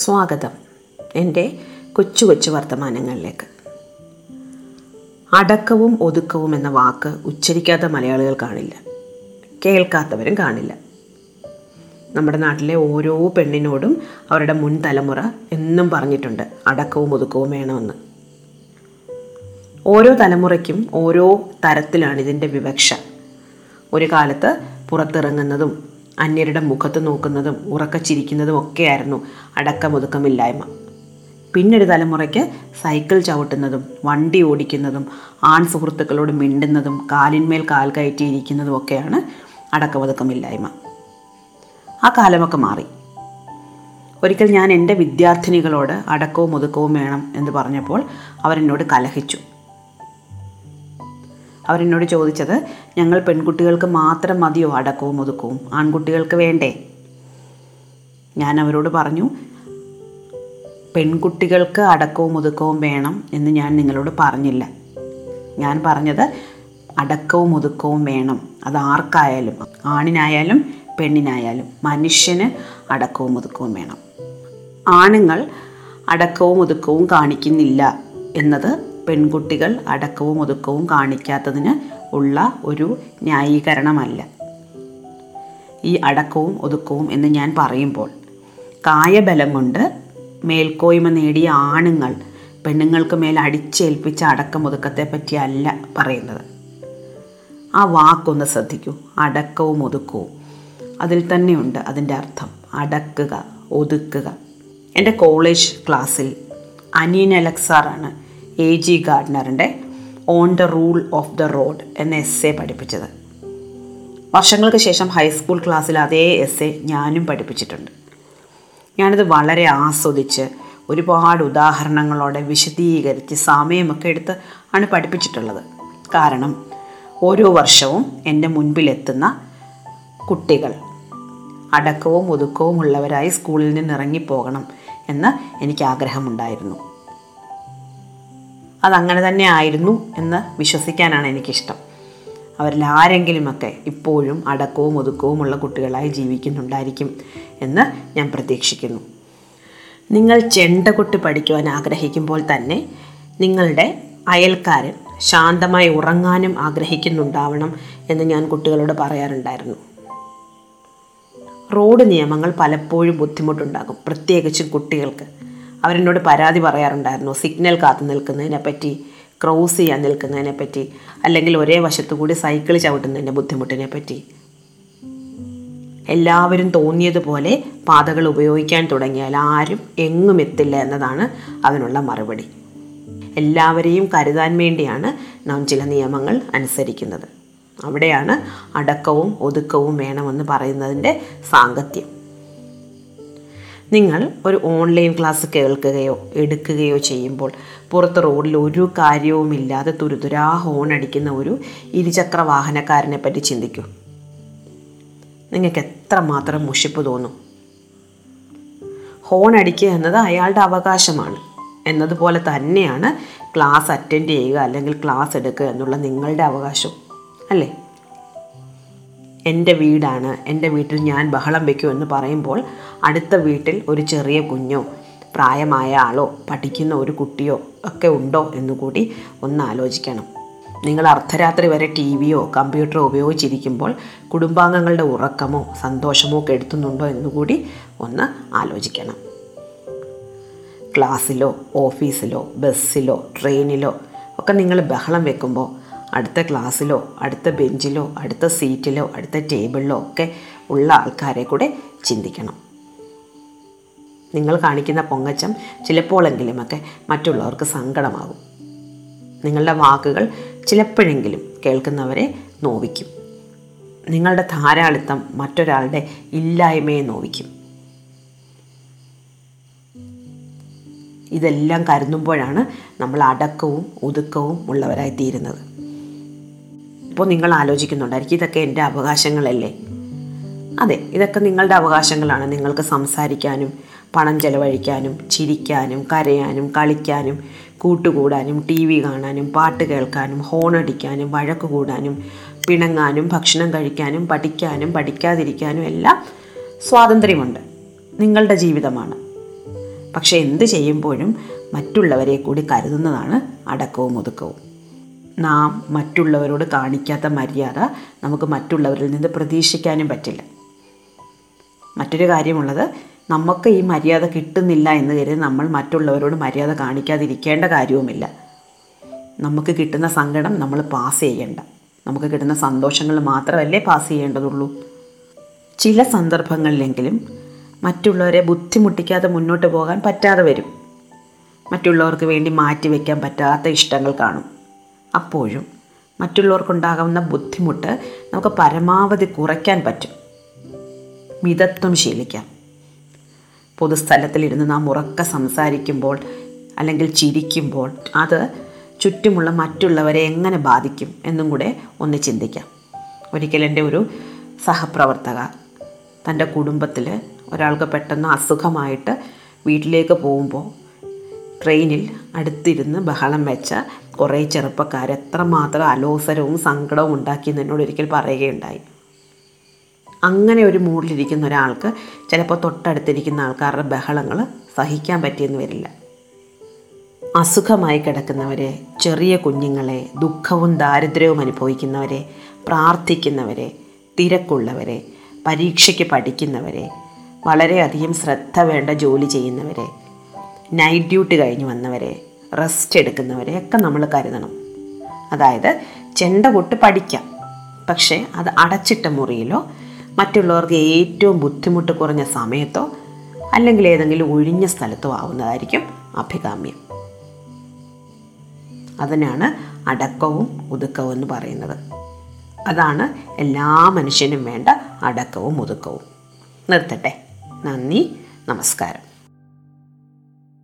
സ്വാഗതം എന്റെ കൊച്ചു കൊച്ചു വർത്തമാനങ്ങളിലേക്ക്. അടക്കവും ഒതുക്കവും എന്ന വാക്ക് ഉച്ചരിക്കാത്ത മലയാളികൾ കാണില്ല. കേൾക്കാത്തവരും കാണില്ല. നമ്മുടെ നാട്ടിലെ ഓരോ പെണ്ണിനോടും അവരുടെ മുൻ തലമുറ എന്നും പറഞ്ഞിട്ടുണ്ട് അടക്കവും ഒതുക്കവും വേണമെന്ന്. ഓരോ തലമുറയ്ക്കും ഓരോ തരത്തിലാണ് ഇതിന്റെ വിവക്ഷ. ഒരു കാലത്ത് പുറത്തിറങ്ങുന്നതും അന്യരുടെ മുഖത്ത് നോക്കുന്നതും ഉറക്കച്ചിരിക്കുന്നതും ഒക്കെയായിരുന്നു അടക്കമൊതുക്കമില്ലായ്മ. പിന്നൊരു തലമുറയ്ക്ക് സൈക്കിൾ ചവിട്ടുന്നതും വണ്ടി ഓടിക്കുന്നതും ആൺ സുഹൃത്തുക്കളോട് മിണ്ടുന്നതും കാലിന്മേൽ കാൽ കയറ്റിയിരിക്കുന്നതും ഒക്കെയാണ് അടക്കമൊതുക്കമില്ലായ്മ. ആ കാലമൊക്കെ മാറി. ഒരിക്കൽ ഞാൻ എന്റെ വിദ്യാർത്ഥിനികളോട് അടക്കവും ഒതുക്കവും വേണം എന്ന് പറഞ്ഞപ്പോൾ അവരെന്നോട് കലഹിച്ചു. അവരെന്നോട് ചോദിച്ചത് ഞങ്ങൾ പെൺകുട്ടികൾക്ക് മാത്രം മതിയോ അടക്കവും ഒതുക്കവും? ആൺകുട്ടികൾക്ക് വേണ്ടേ? ഞാൻ അവരോട് പറഞ്ഞു പെൺകുട്ടികൾക്ക് അടക്കവും ഒതുക്കവും വേണം എന്ന് ഞാൻ നിങ്ങളോട് പറഞ്ഞില്ല. ഞാൻ പറഞ്ഞത് അടക്കവും ഒതുക്കവും വേണം. അത് ആർക്കായാലും ആണിനായാലും പെണ്ണിനായാലും മനുഷ്യന് അടക്കവും ഒതുക്കവും വേണം. ആണുങ്ങൾ അടക്കവും ഒതുക്കവും കാണിക്കുന്നില്ല എന്നത് പെൺകുട്ടികൾ അടക്കവും ഒതുക്കവും കാണിക്കാത്തതിന് ഉള്ള ഒരു ന്യായീകരണമല്ല. ഈ അടക്കവും ഒതുക്കവും എന്ന് ഞാൻ പറയുമ്പോൾ കായബലം കൊണ്ട് മേൽക്കോയ്മ നേടിയ ആണുങ്ങൾ പെണ്ണുങ്ങൾക്ക് മേൽ അടിച്ചേൽപ്പിച്ച അടക്കം ഒതുക്കത്തെ പറ്റിയല്ല പറയുന്നത്. ആ വാക്കൊന്ന് ശ്രദ്ധിക്കൂ. അടക്കവും ഒതുക്കവും. അതിൽ തന്നെയുണ്ട് അതിന്റെ അർത്ഥം. അടക്കുക ഒതുക്കുക. എന്റെ കോളേജ് ക്ലാസ്സിൽ അനീൻ അലക്സാറാണ് A G ഗാർഡനറിന്റെ on the rule of the road എന്ന എസ് എ പഠിപ്പിച്ചത്. വർഷങ്ങൾക്ക് ശേഷം ഹൈസ്കൂൾ ക്ലാസ്സിൽ അതേ എസ് എ ഞാനും പഠിപ്പിച്ചിട്ടുണ്ട്. ഞാനത് വളരെ ആസ്വദിച്ച് ഒരുപാട് ഉദാഹരണങ്ങളോടെ വിശദീകരിച്ച് സമയമൊക്കെ എടുത്ത് ആണ് പഠിപ്പിച്ചിട്ടുള്ളത്. കാരണം ഓരോ വർഷവും എന്റെ മുൻപിലെത്തുന്ന കുട്ടികൾ അടക്കവും ഒതുക്കവും ഉള്ളവരായി സ്കൂളിൽ നിന്ന് ഇറങ്ങിപ്പോകണം എന്ന് എനിക്ക് ആഗ്രഹമുണ്ടായിരുന്നു. അതങ്ങനെ തന്നെ ആയിരുന്നു എന്ന് വിശ്വസിക്കാനാണ് എനിക്കിഷ്ടം. അവരിൽ ആരെങ്കിലുമൊക്കെ ഇപ്പോഴും അടക്കവും ഒതുക്കവുമുള്ള കുട്ടികളായി ജീവിക്കുന്നുണ്ടായിരിക്കും എന്ന് ഞാൻ പ്രതീക്ഷിക്കുന്നു. നിങ്ങൾ ചെണ്ട ചെണ്ടകൊട്ട് പഠിക്കുവാൻ ആഗ്രഹിക്കുമ്പോൾ തന്നെ നിങ്ങളുടെ അയൽക്കാരൻ ശാന്തമായി ഉറങ്ങാനും ആഗ്രഹിക്കുന്നുണ്ടാവണം എന്ന് ഞാൻ കുട്ടികളോട് പറയാറുണ്ടായിരുന്നു. റോഡ് നിയമങ്ങൾ പലപ്പോഴും ബുദ്ധിമുട്ടുണ്ടാകും പ്രത്യേകിച്ചും കുട്ടികൾക്ക്. അവരെന്നോട് പരാതി പറയാറുണ്ടായിരുന്നു. സിഗ്നൽ കാത്തു നിൽക്കുന്നതിനെ പറ്റി ക്രോസ് ചെയ്യാൻ നിൽക്കുന്നതിനെ പറ്റി അല്ലെങ്കിൽ ഒരേ വശത്തു കൂടി സൈക്കിൾ ചവിട്ടുന്നതിന്റെ ബുദ്ധിമുട്ടിനെ പറ്റി. എല്ലാവരും തോന്നിയതുപോലെ പാതകൾ ഉപയോഗിക്കാൻ തുടങ്ങിയാൽ ആരും എങ്ങും എത്തില്ല എന്നതാണ് അതിനുള്ള മറുപടി. എല്ലാവരെയും കരുതാൻ വേണ്ടിയാണ് നാം ചില നിയമങ്ങൾ അനുസരിക്കുന്നത്. അവിടെയാണ് അടക്കവും ഒതുക്കവും വേണമെന്ന് പറയുന്നതിന്റെ സാങ്കത്യം. നിങ്ങൾ ഒരു ഓൺലൈൻ ക്ലാസ് കേൾക്കുകയോ എടുക്കുകയോ ചെയ്യുമ്പോൾ പുറത്ത് റോഡിൽ ഒരു കാര്യവുമില്ലാതെ തുരുതുരാ ഹോൺ അടിക്കുന്ന ഒരു ഇരുചക്ര വാഹനക്കാരനെ പറ്റി ചിന്തിക്കൂ. നിങ്ങൾക്ക് എത്രമാത്രം മുഷിപ്പ് തോന്നും? ഹോൺ അടിക്കുക എന്നത് അയാളുടെ അവകാശമാണ്. എന്നതുപോലെ തന്നെയാണ് ക്ലാസ് അറ്റൻഡ് ചെയ്യുക അല്ലെങ്കിൽ ക്ലാസ് എടുക്കുക എന്നുള്ള നിങ്ങളുടെ അവകാശം അല്ലേ? എന്റെ വീടാണ്. എന്റെ വീട്ടിൽ ഞാൻ ബഹളം വയ്ക്കും എന്ന് പറയുമ്പോൾ അടുത്ത വീട്ടിൽ ഒരു ചെറിയ കുഞ്ഞോ പ്രായമായ ആളോ പഠിക്കുന്ന ഒരു കുട്ടിയോ ഒക്കെ ഉണ്ടോ എന്നുകൂടി ഒന്ന് ആലോചിക്കണം. നിങ്ങൾ അർദ്ധരാത്രി വരെ ടി വിയോ കമ്പ്യൂട്ടറോ ഉപയോഗിച്ചിരിക്കുമ്പോൾ കുടുംബാംഗങ്ങളുടെ ഉറക്കമോ സന്തോഷമോ കെടുത്തുന്നുണ്ടോ എന്നുകൂടി ഒന്ന് ആലോചിക്കണം. ക്ലാസ്സിലോ ഓഫീസിലോ ബസ്സിലോ ട്രെയിനിലോ ഒക്കെ നിങ്ങൾ ബഹളം വെക്കുമ്പോൾ അടുത്ത ക്ലാസ്സിലോ അടുത്ത ബെഞ്ചിലോ അടുത്ത സീറ്റിലോ അടുത്ത ടേബിളിലോ ഒക്കെ ഉള്ള ആൾക്കാരെ കൂടെ ചിന്തിക്കണം. നിങ്ങൾ കാണിക്കുന്ന പൊങ്ങച്ചം ചിലപ്പോഴെങ്കിലുമൊക്കെ മറ്റുള്ളവർക്ക് സങ്കടമാകും. നിങ്ങളുടെ വാക്കുകൾ ചിലപ്പോഴെങ്കിലും കേൾക്കുന്നവരെ നോവിക്കും. നിങ്ങളുടെ ധാരാളിത്തം മറ്റൊരാളുടെ ഇല്ലായ്മയെ നോവിക്കും. ഇതെല്ലാം കരുതുമ്പോഴാണ് നമ്മൾ അടക്കവും ഒതുക്കവും ഉള്ളവരായി തീരുന്നത് ഇപ്പോൾ നിങ്ങൾ ആലോചിക്കുന്നുണ്ടായിരിക്കും ഇതൊക്കെ എന്റെ അവകാശങ്ങളല്ലേ? അതെ ഇതൊക്കെ നിങ്ങളുടെ അവകാശങ്ങളാണ്. നിങ്ങൾക്ക് സംസാരിക്കാനും പണം ചെലവഴിക്കാനും ചിരിക്കാനും കരയാനും കളിക്കാനും കൂട്ടുകൂടാനും ടി വി കാണാനും പാട്ട് കേൾക്കാനും ഹോണടിക്കാനും വഴക്ക് കൂടാനും പിണങ്ങാനും ഭക്ഷണം കഴിക്കാനും പഠിക്കാനും പഠിക്കാതിരിക്കാനും എല്ലാം സ്വാതന്ത്ര്യമുണ്ട്. നിങ്ങളുടെ ജീവിതമാണ്. പക്ഷേ എന്ത് ചെയ്യുമ്പോഴും മറ്റുള്ളവരെ കൂടി കരുതുന്നതാണ് അടക്കവും ഒതുക്കവും. നാം മറ്റുള്ളവരോട് കാണിക്കാത്ത മര്യാദ നമുക്ക് മറ്റുള്ളവരിൽ നിന്ന് പ്രതീക്ഷിക്കാനും പറ്റില്ല. മറ്റൊരു കാര്യമുള്ളത് നമുക്ക് ഈ മര്യാദ കിട്ടുന്നില്ല എന്ന് കരുതി നമ്മൾ മറ്റുള്ളവരോട് മര്യാദ കാണിക്കാതിരിക്കേണ്ട കാര്യവുമില്ല. നമുക്ക് കിട്ടുന്ന സങ്കടം നമ്മൾ പാസ് ചെയ്യേണ്ട. നമുക്ക് കിട്ടുന്ന സന്തോഷങ്ങൾ മാത്രമല്ലേ പാസ് ചെയ്യേണ്ടതുള്ളൂ. ചില സന്ദർഭങ്ങളിലെങ്കിലും മറ്റുള്ളവരെ ബുദ്ധിമുട്ടിക്കാതെ മുന്നോട്ട് പോകാൻ പറ്റാതെ വരും. മറ്റുള്ളവർക്ക് വേണ്ടി മാറ്റിവെക്കാൻ പറ്റാത്ത ഇഷ്ടങ്ങൾ കാണും. അപ്പോഴും മറ്റുള്ളവർക്കുണ്ടാകുന്ന ബുദ്ധിമുട്ട് നമുക്ക് പരമാവധി കുറയ്ക്കാൻ പറ്റും. മിതത്വം ശീലിക്കാം. പൊതുസ്ഥലത്തിലിരുന്ന് നാം ഉറക്കെ സംസാരിക്കുമ്പോൾ അല്ലെങ്കിൽ ചിരിക്കുമ്പോൾ അത് ചുറ്റുമുള്ള മറ്റുള്ളവരെ എങ്ങനെ ബാധിക്കും എന്നും കൂടെ ഒന്ന് ചിന്തിക്കാം. ഒരിക്കൽ എന്റെ ഒരു സഹപ്രവർത്തക തന്റെ കുടുംബത്തിൽ ഒരാൾക്ക് പെട്ടെന്ന് അസുഖമായിട്ട് വീട്ടിലേക്ക് പോകുമ്പോൾ ട്രെയിനിൽ അടുത്തിരുന്ന് ബഹളം വെച്ച കുറേ ചെറുപ്പക്കാർ എത്രമാത്രം അലോസരവും സങ്കടവും ഉണ്ടാക്കി എന്നോട് ഒരിക്കൽ പറയുകയുണ്ടായി. അങ്ങനെ ഒരു മൂഡിലിരിക്കുന്ന ഒരാൾക്ക് ചിലപ്പോൾ തൊട്ടടുത്തിരിക്കുന്ന ആൾക്കാരുടെ ബഹളങ്ങൾ സഹിക്കാൻ പറ്റിയെന്ന് വരില്ല. അസുഖമായി കിടക്കുന്നവരെ ചെറിയ കുഞ്ഞുങ്ങളെ ദുഃഖവും ദാരിദ്ര്യവും അനുഭവിക്കുന്നവരെ പ്രാർത്ഥിക്കുന്നവരെ തിരക്കുള്ളവരെ പരീക്ഷയ്ക്ക് പഠിക്കുന്നവരെ വളരെയധികം ശ്രദ്ധ വേണ്ട ജോലി ചെയ്യുന്നവരെ നൈറ്റ് ഡ്യൂട്ടി കഴിഞ്ഞ് വന്നവരെ റെസ്റ്റ് എടുക്കുന്നവരെ ഒക്കെ നമ്മൾ കരുതണം. അതായത് ചെണ്ട കൊട്ട് പഠിക്കാം. പക്ഷേ അത് അടച്ചിട്ട മുറിയിലോ മറ്റുള്ളവർക്ക് ഏറ്റവും ബുദ്ധിമുട്ട് കുറഞ്ഞ സമയത്തോ അല്ലെങ്കിൽ ഏതെങ്കിലും ഒഴിഞ്ഞ സ്ഥലത്തോ ആവുന്നതായിരിക്കും അഭികാമ്യം. അതിനാണ് അടക്കവും ഒതുക്കവും എന്ന് പറയുന്നത്. അതാണ് എല്ലാ മനുഷ്യനും വേണ്ട അടക്കവും ഒതുക്കവും. നിർത്തട്ടെ. നന്ദി. നമസ്കാരം.